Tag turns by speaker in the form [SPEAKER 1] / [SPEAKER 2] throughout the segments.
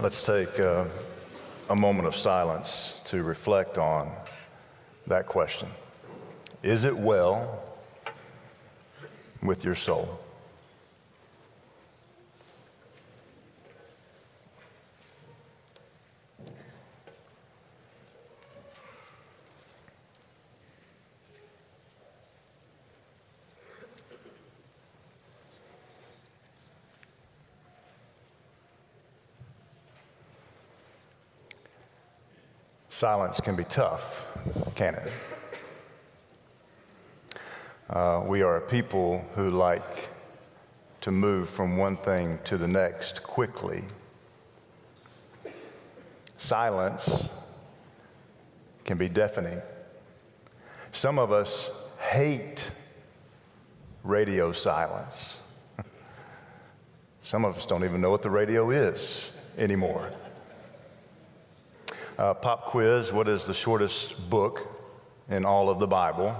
[SPEAKER 1] Let's take uh, a moment of silence to reflect on that question. Is it well with your soul? Silence can be tough, can it? Uh, we are a people who like to move from one thing to the next quickly. Silence can be deafening. Some of us hate radio silence. Some of us don't even know what the radio is anymore. Uh, pop quiz What is the shortest book in all of the Bible?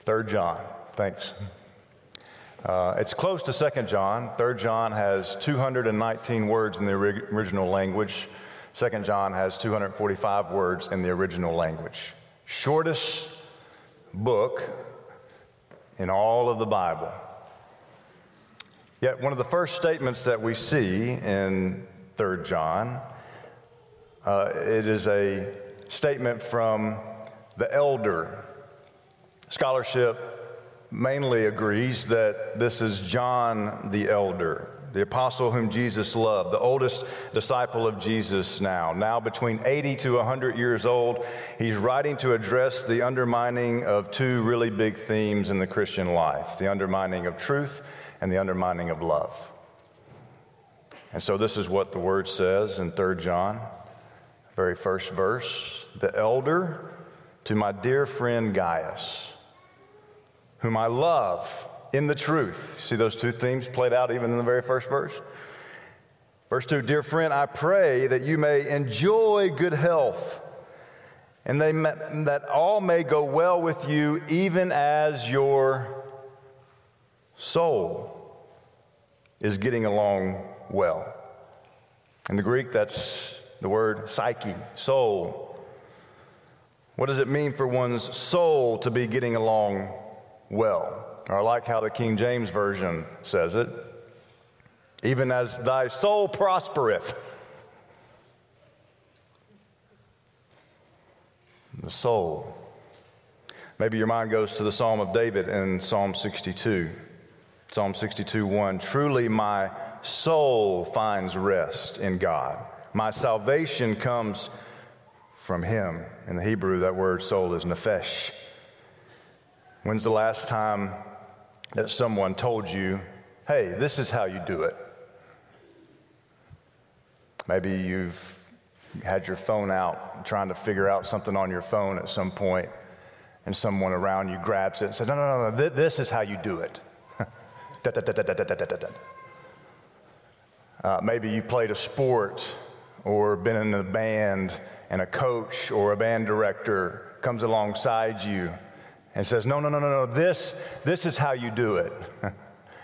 [SPEAKER 1] Third John. Thanks. Uh, it's close to Second John. Third John has 219 words in the ori- original language. Second John has 245 words in the original language. Shortest book in all of the Bible. Yet, one of the first statements that we see in 3 John, uh, it is a statement from the elder. Scholarship mainly agrees that this is John the elder, the apostle whom Jesus loved, the oldest disciple of Jesus now, now between 80 to 100 years old. He's writing to address the undermining of two really big themes in the Christian life the undermining of truth and the undermining of love. And so, this is what the word says in 3 John, very first verse The elder to my dear friend Gaius, whom I love in the truth. See those two themes played out even in the very first verse? Verse 2 Dear friend, I pray that you may enjoy good health and they, that all may go well with you, even as your soul is getting along well. In the Greek, that's the word psyche, soul. What does it mean for one's soul to be getting along well? Or I like how the King James Version says it even as thy soul prospereth. The soul. Maybe your mind goes to the Psalm of David in Psalm 62. Psalm 62 1 Truly my soul finds rest in God. My salvation comes from Him. In the Hebrew, that word soul is nephesh. When's the last time that someone told you, hey, this is how you do it? Maybe you've had your phone out trying to figure out something on your phone at some point, and someone around you grabs it and says, no, no, no, no, this is how you do it. Da, da, da, uh, maybe you played a sport or been in a band, and a coach or a band director comes alongside you and says, No, no, no, no, no, this, this is how you do it.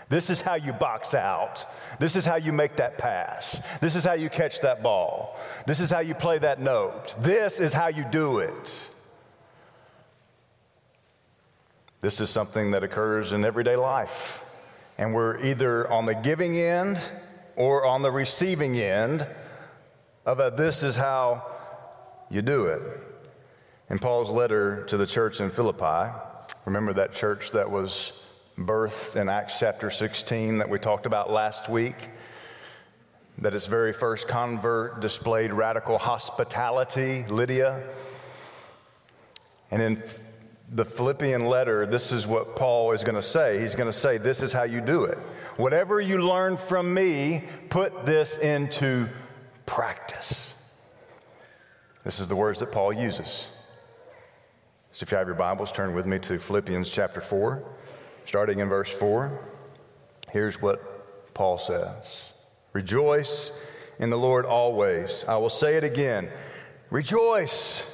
[SPEAKER 1] this is how you box out. This is how you make that pass. This is how you catch that ball. This is how you play that note. This is how you do it. This is something that occurs in everyday life and we're either on the giving end or on the receiving end of a this is how you do it. In Paul's letter to the church in Philippi, remember that church that was birthed in Acts chapter 16 that we talked about last week? That its very first convert displayed radical hospitality, Lydia. And in the Philippian letter, this is what Paul is going to say. He's going to say, This is how you do it. Whatever you learn from me, put this into practice. This is the words that Paul uses. So if you have your Bibles, turn with me to Philippians chapter 4, starting in verse 4. Here's what Paul says Rejoice in the Lord always. I will say it again rejoice.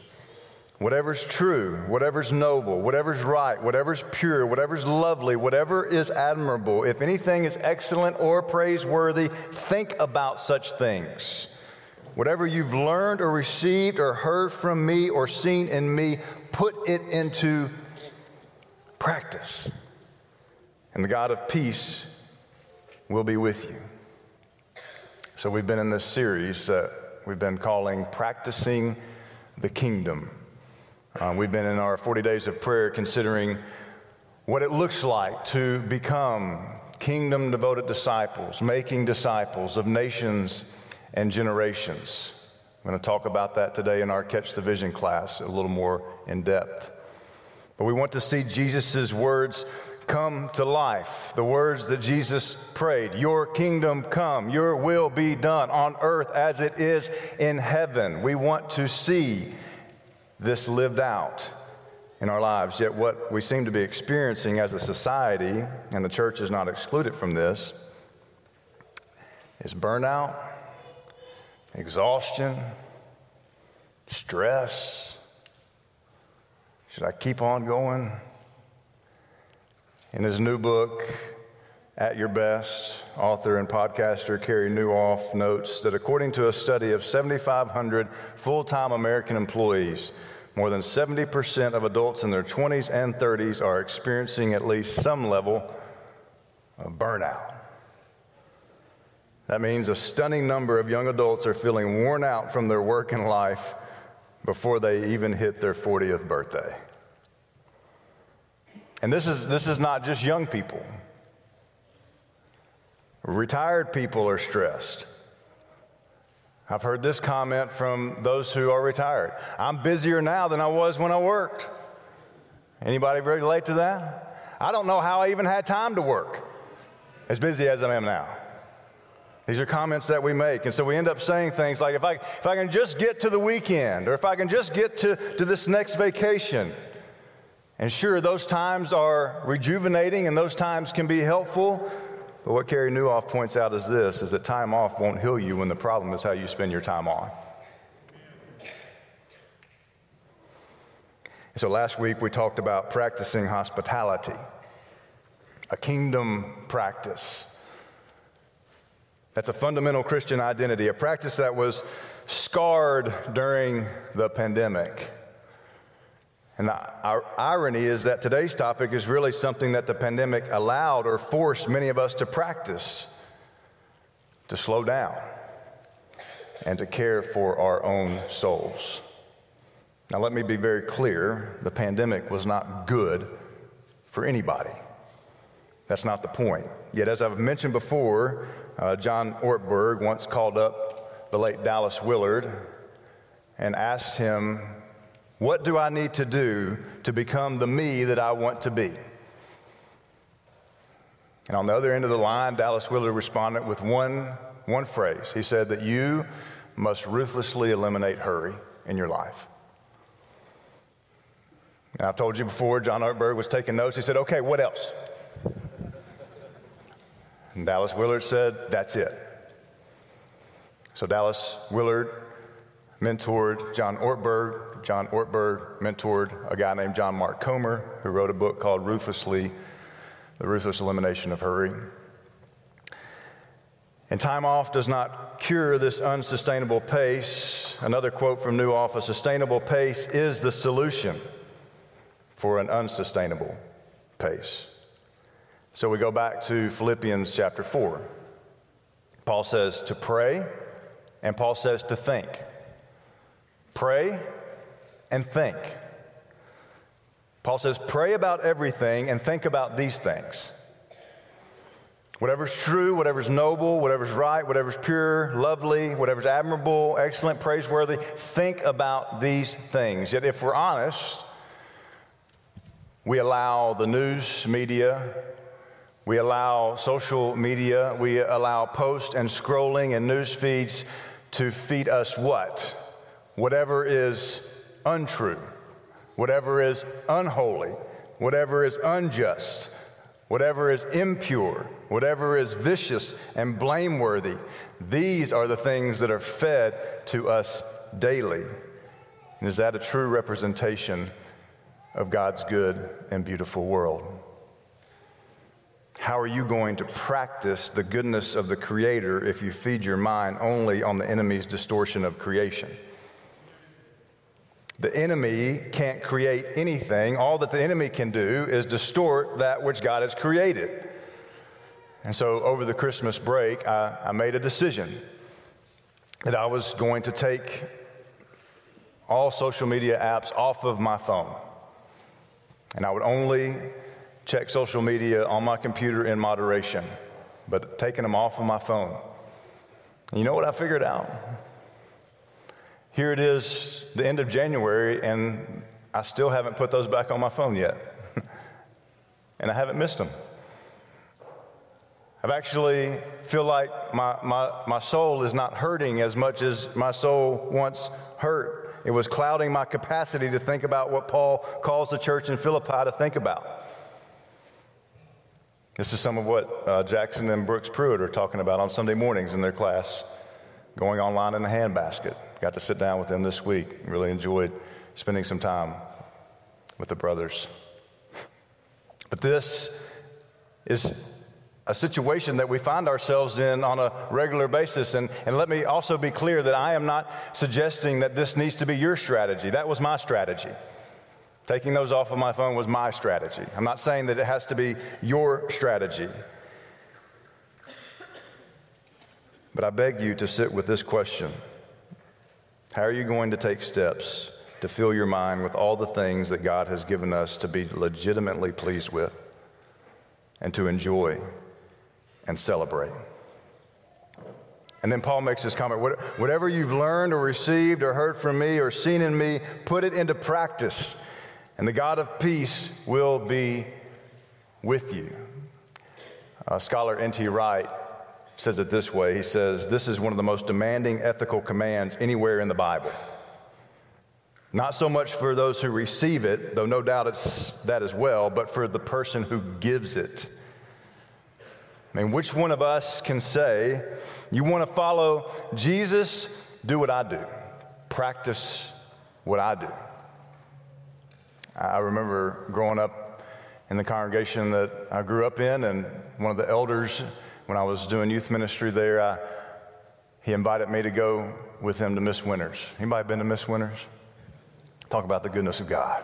[SPEAKER 1] whatever's true, whatever's noble, whatever's right, whatever's pure, whatever's lovely, whatever is admirable, if anything is excellent or praiseworthy, think about such things. Whatever you've learned or received or heard from me or seen in me, put it into practice. And the God of peace will be with you. So, we've been in this series that we've been calling Practicing the Kingdom. Uh, we've been in our 40 days of prayer considering what it looks like to become kingdom devoted disciples, making disciples of nations and generations. I'm going to talk about that today in our Catch the Vision class a little more in depth. But we want to see Jesus' words come to life. The words that Jesus prayed Your kingdom come, your will be done on earth as it is in heaven. We want to see this lived out in our lives. Yet, what we seem to be experiencing as a society, and the church is not excluded from this, is burnout, exhaustion, stress. Should I keep on going? In his new book, At Your Best, author and podcaster Carey Nieuwhof notes that according to a study of 7,500 full time American employees, more than 70% of adults in their 20s and 30s are experiencing at least some level of burnout. That means a stunning number of young adults are feeling worn out from their work and life before they even hit their 40th birthday. And this is, this is not just young people. Retired people are stressed. I've heard this comment from those who are retired. I'm busier now than I was when I worked. Anybody relate to that? I don't know how I even had time to work as busy as I am now. These are comments that we make. And so we end up saying things like, if I, if I can just get to the weekend, or if I can just get to, to this next vacation. And sure, those times are rejuvenating and those times can be helpful, but what Carey Nieuwhof points out is this, is that time off won't heal you when the problem is how you spend your time on. So last week we talked about practicing hospitality, a kingdom practice. That's a fundamental Christian identity, a practice that was scarred during the pandemic. And the our irony is that today's topic is really something that the pandemic allowed or forced many of us to practice to slow down and to care for our own souls. Now, let me be very clear the pandemic was not good for anybody. That's not the point. Yet, as I've mentioned before, uh, John Ortberg once called up the late Dallas Willard and asked him what do I need to do to become the me that I want to be? And on the other end of the line, Dallas Willard responded with one, one phrase. He said that you must ruthlessly eliminate hurry in your life. And I've told you before, John Ortberg was taking notes. He said, okay, what else? And Dallas Willard said, that's it. So Dallas Willard mentored John Ortberg John Ortberg mentored a guy named John Mark Comer, who wrote a book called Ruthlessly The Ruthless Elimination of Hurry. And time off does not cure this unsustainable pace. Another quote from Nieuwhof a sustainable pace is the solution for an unsustainable pace. So we go back to Philippians chapter 4. Paul says to pray, and Paul says to think. Pray and think. Paul says, pray about everything and think about these things. Whatever's true, whatever's noble, whatever's right, whatever's pure, lovely, whatever's admirable, excellent, praiseworthy, think about these things. Yet, if we're honest, we allow the news media, We allow social media, we allow posts and scrolling and news feeds to feed us what? Whatever is untrue, whatever is unholy, whatever is unjust, whatever is impure, whatever is vicious and blameworthy. These are the things that are fed to us daily. And is that a true representation of God's good and beautiful world? How are you going to practice the goodness of the Creator if you feed your mind only on the enemy's distortion of creation? The enemy can't create anything. All that the enemy can do is distort that which God has created. And so over the Christmas break, I, I made a decision that I was going to take all social media apps off of my phone. And I would only check social media on my computer in moderation, but taking them off of my phone. And you know what I figured out? Here it is, the end of January, and I still haven't put those back on my phone yet. and I haven't missed them. I've actually feel like my, my, my soul is not hurting as much as my soul once hurt. It was clouding my capacity to think about what Paul calls the church in Philippi to think about. This is some of what uh, Jackson and Brooks Pruitt are talking about on Sunday mornings in their class, going online in the handbasket. Got to sit down with them this week. Really enjoyed spending some time with the brothers. But this is a situation that we find ourselves in on a regular basis. And, and let me also be clear that I am not suggesting that this needs to be your strategy. That was my strategy. Taking those off of my phone was my strategy. I'm not saying that it has to be your strategy. But I beg you to sit with this question How are you going to take steps to fill your mind with all the things that God has given us to be legitimately pleased with and to enjoy and celebrate? And then Paul makes this comment whatever you've learned or received or heard from me or seen in me, put it into practice and the God of peace will be with you. Uh, scholar N.T. Wright says it this way He says, This is one of the most demanding ethical commands anywhere in the Bible. Not so much for those who receive it, though no doubt it's that as well, but for the person who gives it. I mean, which one of us can say, You want to follow Jesus? Do what I do, practice what I do. I remember growing up in the congregation that I grew up in, and one of the elders, when I was doing youth ministry there, I, he invited me to go with him to Miss Winters. Anybody been to Miss Winters? Talk about the goodness of God.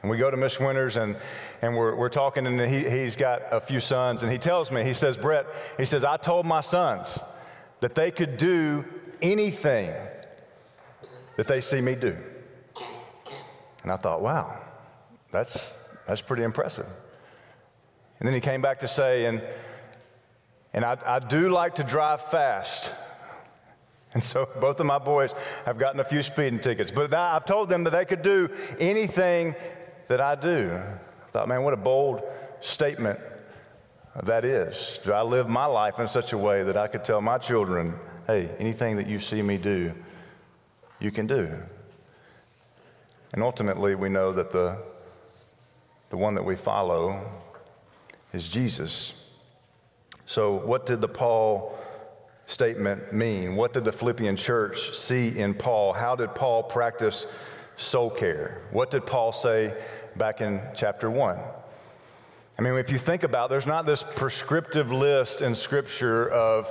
[SPEAKER 1] and we go to Miss Winters, and, and we're, we're talking, and he, he's got a few sons, and he tells me, he says, Brett, he says, I told my sons that they could do anything that they see me do. And I thought, wow, that's, that's pretty impressive. And then he came back to say, and, and I, I do like to drive fast. And so both of my boys have gotten a few speeding tickets. But I've told them that they could do anything that I do. I thought, man, what a bold statement that is. Do I live my life in such a way that I could tell my children, hey, anything that you see me do, you can do? And ultimately, we know that the, the one that we follow is Jesus. So, what did the Paul statement mean? What did the Philippian church see in Paul? How did Paul practice soul care? What did Paul say back in chapter 1? I mean, if you think about it, there's not this prescriptive list in Scripture of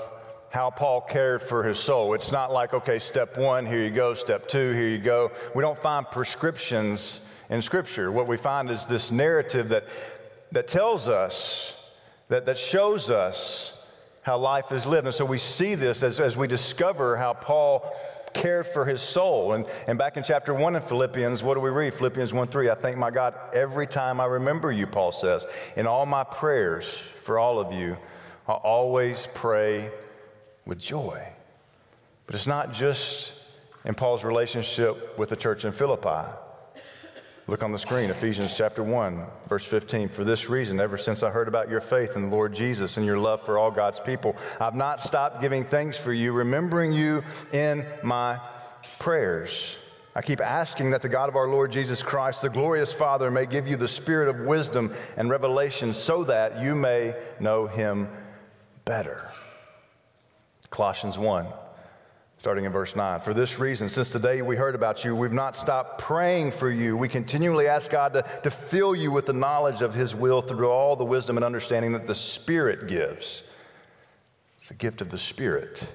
[SPEAKER 1] how Paul cared for his soul. It's not like, okay, step one, here you go, step two, here you go. We don't find prescriptions in Scripture. What we find is this narrative that, that tells us, that, that shows us how life is lived. And so we see this as, as we discover how Paul cared for his soul. And, and back in chapter 1 in Philippians, what do we read? Philippians 1 3. I thank my God every time I remember you, Paul says. In all my prayers for all of you, I always pray with joy. But it's not just in Paul's relationship with the church in Philippi. Look on the screen, Ephesians chapter 1, verse 15. For this reason, ever since I heard about your faith in the Lord Jesus and your love for all God's people, I've not stopped giving thanks for you, remembering you in my prayers. I keep asking that the God of our Lord Jesus Christ, the glorious Father, may give you the spirit of wisdom and revelation so that you may know him better. Colossians 1 starting in verse 9. For this reason, since the day we heard about you, we've not stopped praying for you. We continually ask God to, to fill you with the knowledge of His will through all the wisdom and understanding that the Spirit gives. It's a gift of the Spirit.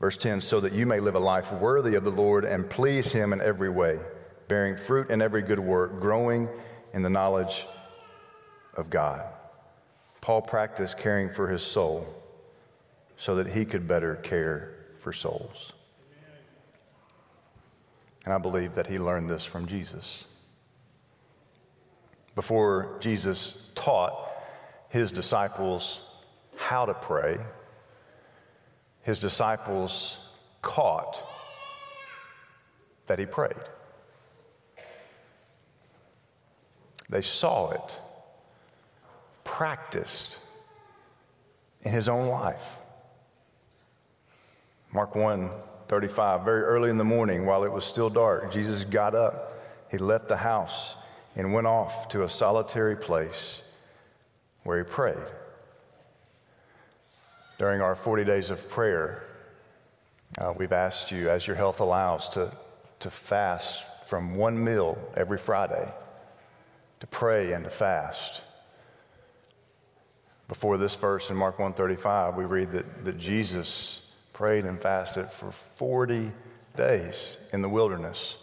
[SPEAKER 1] Verse 10 so that you may live a life worthy of the Lord and please Him in every way, bearing fruit in every good work, growing in the knowledge of God. Paul practiced caring for his soul so that he could better care for souls. And I believe that he learned this from Jesus. Before Jesus taught his disciples how to pray, his disciples caught that he prayed. They saw it, practiced in his own life. Mark 1 35, very early in the morning, while it was still dark, Jesus got up. He left the house and went off to a solitary place where he prayed. During our 40 days of prayer, uh, we've asked you, as your health allows, to, to fast from one meal every Friday, to pray and to fast. Before this verse in Mark 135, we read that, that Jesus prayed and fasted for 40 days in the wilderness.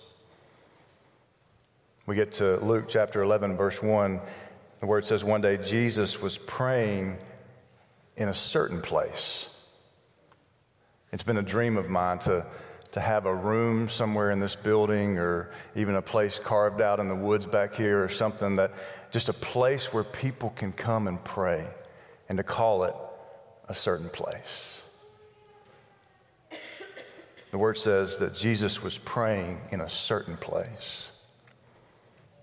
[SPEAKER 1] We get to Luke chapter 11, verse 1, the word says, One day Jesus was praying in a certain place. It's been a dream of mine to, to have a room somewhere in this building or even a place carved out in the woods back here or something that just a place where people can come and pray and to call it a certain place. The word says that Jesus was praying in a certain place.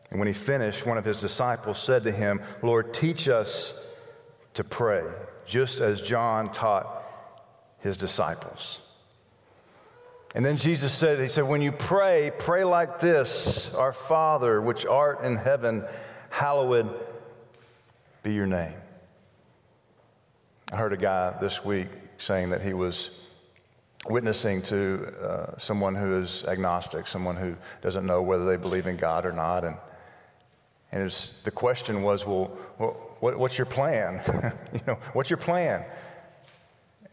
[SPEAKER 1] And when he finished, one of his disciples said to him, Lord, teach us to pray, just as John taught his disciples. And then Jesus said, He said, When you pray, pray like this Our Father, which art in heaven, hallowed be your name. I heard a guy this week saying that he was witnessing to uh, someone who is agnostic, someone who doesn't know whether they believe in God or not. And, and the question was, well, well what, what's your plan? you know, what's your plan?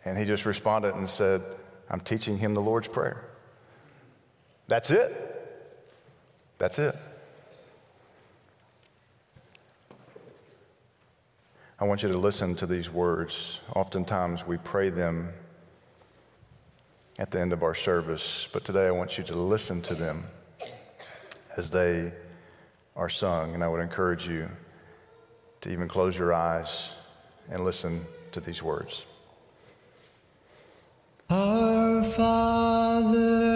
[SPEAKER 1] And he just responded and said, I'm teaching him the Lord's Prayer. That's it. That's it. I want you to listen to these words. Oftentimes we pray them at the end of our service, but today I want you to listen to them as they are sung. And I would encourage you to even close your eyes and listen to these words.
[SPEAKER 2] Our Father,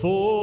[SPEAKER 1] for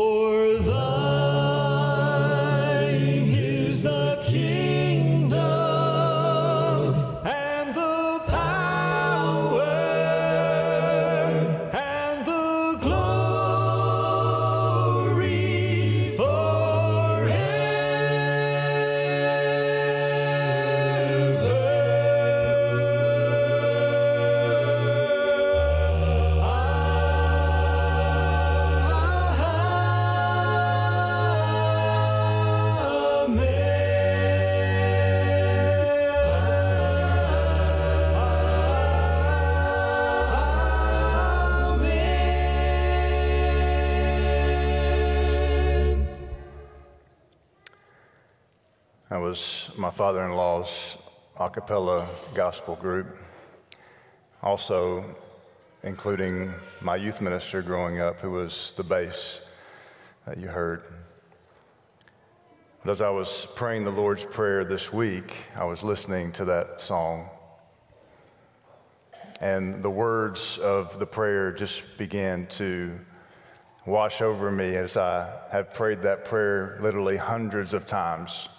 [SPEAKER 1] my father in law's a cappella gospel group, also including my youth minister growing up, who was the bass that you heard. But as I was praying the Lord's Prayer this week, I was listening to that song. And the words of the prayer just began to wash over me as I have prayed that prayer literally hundreds of times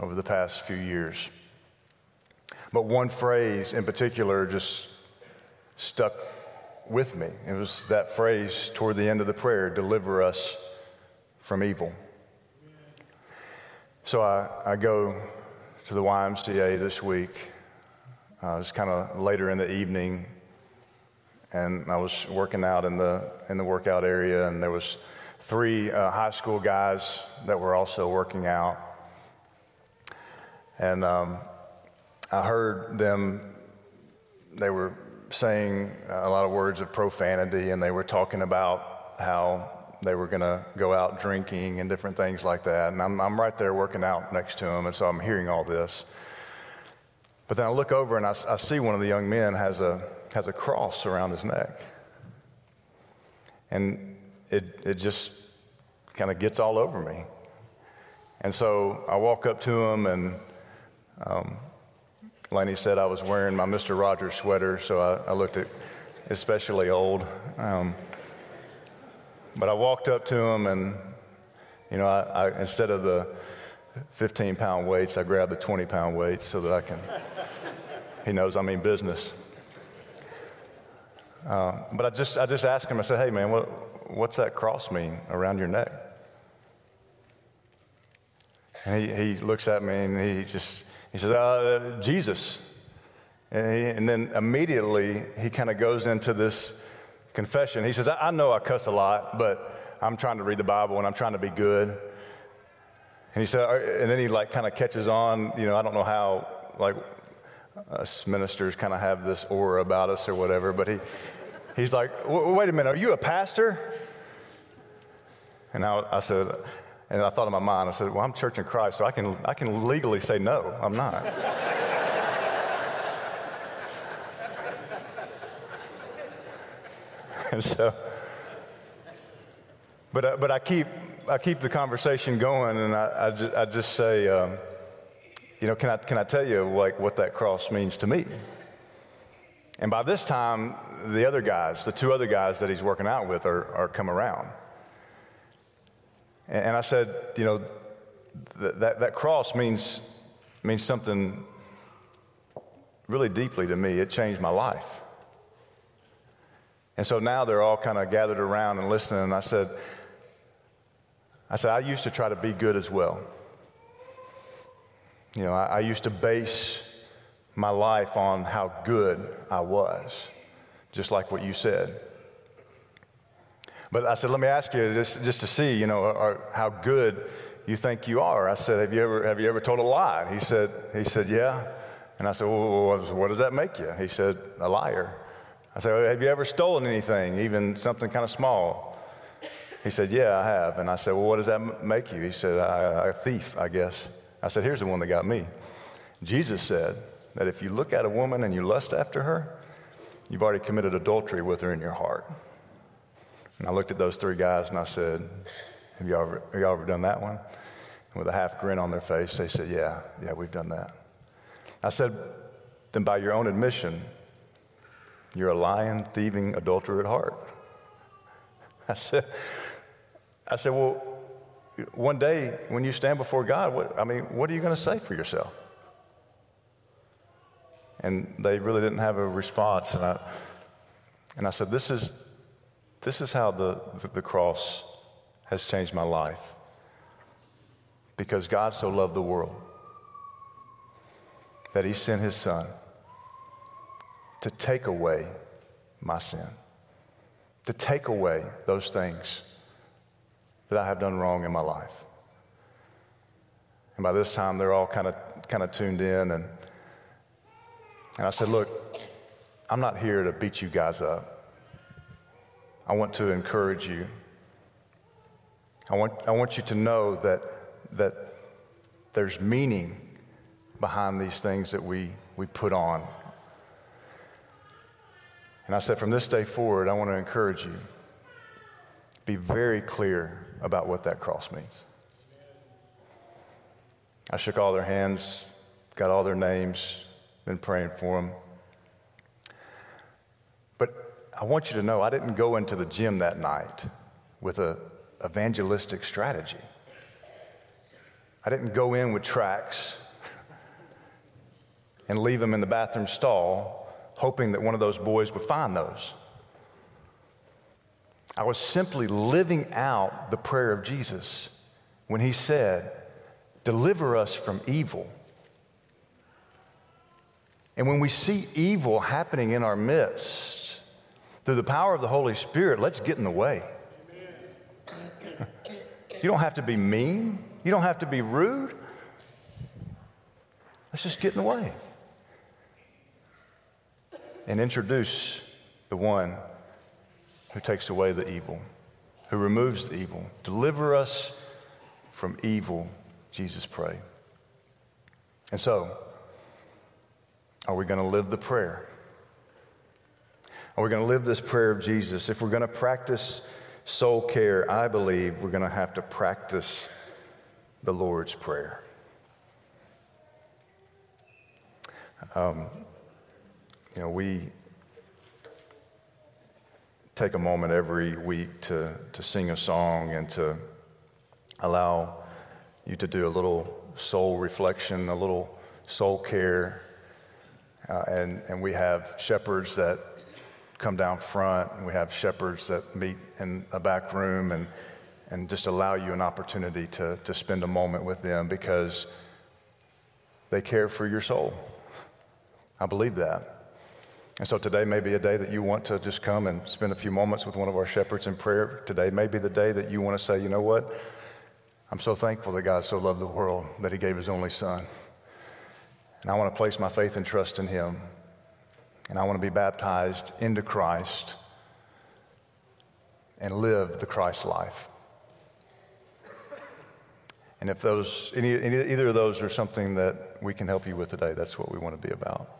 [SPEAKER 1] over the past few years. But one phrase in particular just stuck with me. It was that phrase toward the end of the prayer deliver us from evil. So I, I go to the YMCA this week. Uh, it was kind of later in the evening, and I was working out in the in the workout area, and there was three uh, high school guys that were also working out, and um, I heard them. They were saying a lot of words of profanity, and they were talking about how they were going to go out drinking and different things like that. And I'm, I'm right there working out next to them, and so I'm hearing all this. But then I look over and I, I see one of the young men has a, has a cross around his neck. And it, it just kind of gets all over me. And so I walk up to him, and um, Laney said I was wearing my Mr. Rogers sweater, so I, I looked especially old. Um, but I walked up to him, and you know, I, I, instead of the 15 pound weights, I grabbed the 20 pound weights so that I can. he knows I mean business. Uh, but I just, I just asked him. I said, "Hey, man, what, what's that cross mean around your neck?" And he, he looks at me and he just he says, uh, Jesus. And, he, and, then immediately he kind of goes into this confession. He says, I, I know I cuss a lot, but I'm trying to read the Bible and I'm trying to be good. And he said, and then he like kind of catches on, you know, I don't know how like us ministers kind of have this aura about us or whatever, but he, he's like, wait a minute, are you a pastor? And I, I said, and I thought in my mind, I said, well, I'm Church in Christ, so I can, I can legally say no, I'm not. and so, but, uh, but I, keep, I keep the conversation going, and I, I, just, I just say, um, you know, can I, can I tell you like what that cross means to me? And by this time, the other guys, the two other guys that he's working out with, are, are come around. And I said, you know, that, that, that cross means, means something really deeply to me. It changed my life. And so now they're all kind of gathered around and listening. And I said, I said, I used to try to be good as well. You know, I, I used to base my life on how good I was, just like what you said. But I said, let me ask you just, just to see, you know, are, how good you think you are. I said, have you ever, have you ever told a lie? He said, he said, yeah. And I said, well, what does that make you? He said, a liar. I said, well, have you ever stolen anything, even something kind of small? He said, yeah, I have. And I said, well, what does that make you? He said, a thief, I guess. I said, here's the one that got me. Jesus said that if you look at a woman and you lust after her, you've already committed adultery with her in your heart. And I looked at those three guys and I said, Have y'all ever, have y'all ever done that one? And with a half grin on their face, they said, Yeah, yeah, we've done that. I said, Then by your own admission, you're a lying, thieving adulterer at heart. I said, I said, Well, one day when you stand before God, what, I mean, what are you going to say for yourself? And they really didn't have a response. And I, and I said, This is this is how the, the, the cross has changed my life. Because God so loved the world that he sent his son to take away my sin, to take away those things that I have done wrong in my life. And by this time, they're all kind of kind of tuned in, and and I said, "Look, I'm not here to beat you guys up. I want to encourage you. I want, I want you to know that, that there's meaning behind these things that we, we put on. And I said, from this day forward, I want to encourage you be very clear about what that cross means. I shook all their hands, got all their names, been praying for them. I want you to know I didn't go into the gym that night with an evangelistic strategy. I didn't go in with tracks and leave them in the bathroom stall hoping that one of those boys would find those. I was simply living out the prayer of Jesus when he said, Deliver us from evil. And when we see evil happening in our midst, through the power of the Holy Spirit, let's get in the way. you don't have to be mean, you don't have to be rude. Let's just get in the way and introduce the one who takes away the evil, who removes the evil. Deliver us from evil, Jesus prayed. And so, are we going to live the prayer? Are we going to live this prayer of Jesus? If we're going to practice soul care, I believe we're going to have to practice the Lord's Prayer. Um, you know, we take a moment every week to, to sing a song and to allow you to do a little soul reflection, a little soul care. Uh, and, and we have shepherds that come down front, and we have shepherds that meet in a back room and, and just allow you an opportunity to, to spend a moment with them because they care for your soul. I believe that. And so today may be a day that you want to just come and spend a few moments with one of our shepherds in prayer. Today may be the day that you want to say, you know what? I'm so thankful that God so loved the world that he gave his only son. And I want to place my faith and trust in him. And I want to be baptized into Christ and live the Christ life. And if those, any, any, either of those are something that we can help you with today, that's what we want to be about.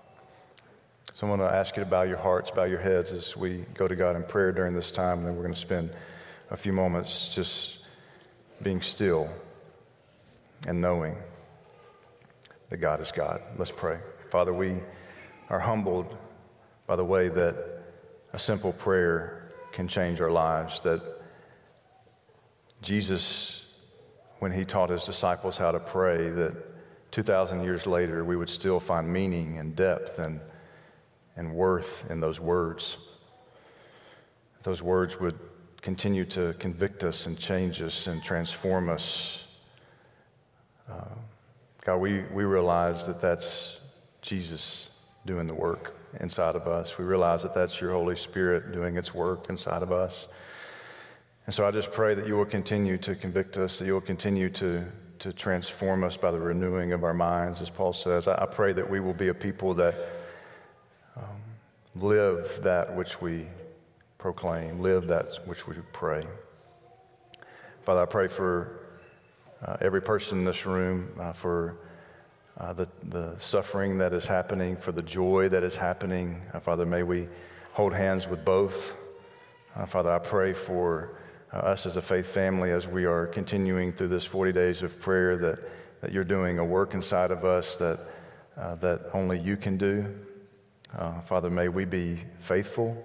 [SPEAKER 1] So I'm going to ask you to bow your hearts, bow your heads as we go to God in prayer during this time. And then we're going to spend a few moments just being still and knowing that God is God. Let's pray. Father, we are humbled by the way that a simple prayer can change our lives. That Jesus, when he taught his disciples how to pray, that 2,000 years later we would still find meaning and depth and and worth in those words. Those words would continue to convict us and change us and transform us. Uh, God, we, we realize that that's Jesus doing the work inside of us. We realize that that's your Holy Spirit doing its work inside of us. And so I just pray that you will continue to convict us, that you will continue to, to transform us by the renewing of our minds, as Paul says. I, I pray that we will be a people that live that which we proclaim, live that which we pray. Father, I pray for uh, every person in this room, uh, for uh, the, the suffering that is happening, for the joy that is happening. Uh, Father, may we hold hands with both. Uh, Father, I pray for uh, us as a faith family as we are continuing through this 40 days of prayer that, that you're doing a work inside of us that, that only you can do. Uh, Father, may we be faithful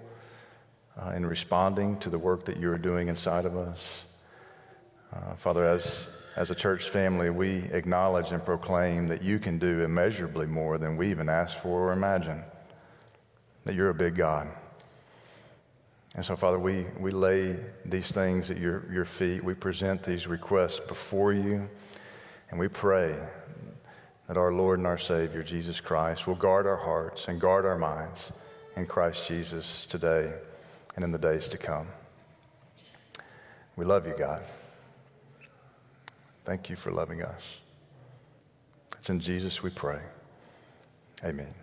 [SPEAKER 1] uh, in responding to the work that you're doing inside of us. Uh, Father, as, as a church family, we acknowledge and proclaim that you can do immeasurably more than we even ask for or imagine, that you're a big God. And so, Father, we, we lay these things at your, your feet. We present these requests before you, and we pray that our Lord and our Savior, Jesus Christ, will guard our hearts and guard our minds in Christ Jesus today and in the days to come. We love you, God. Thank you for loving us. It's in Jesus we pray. Amen.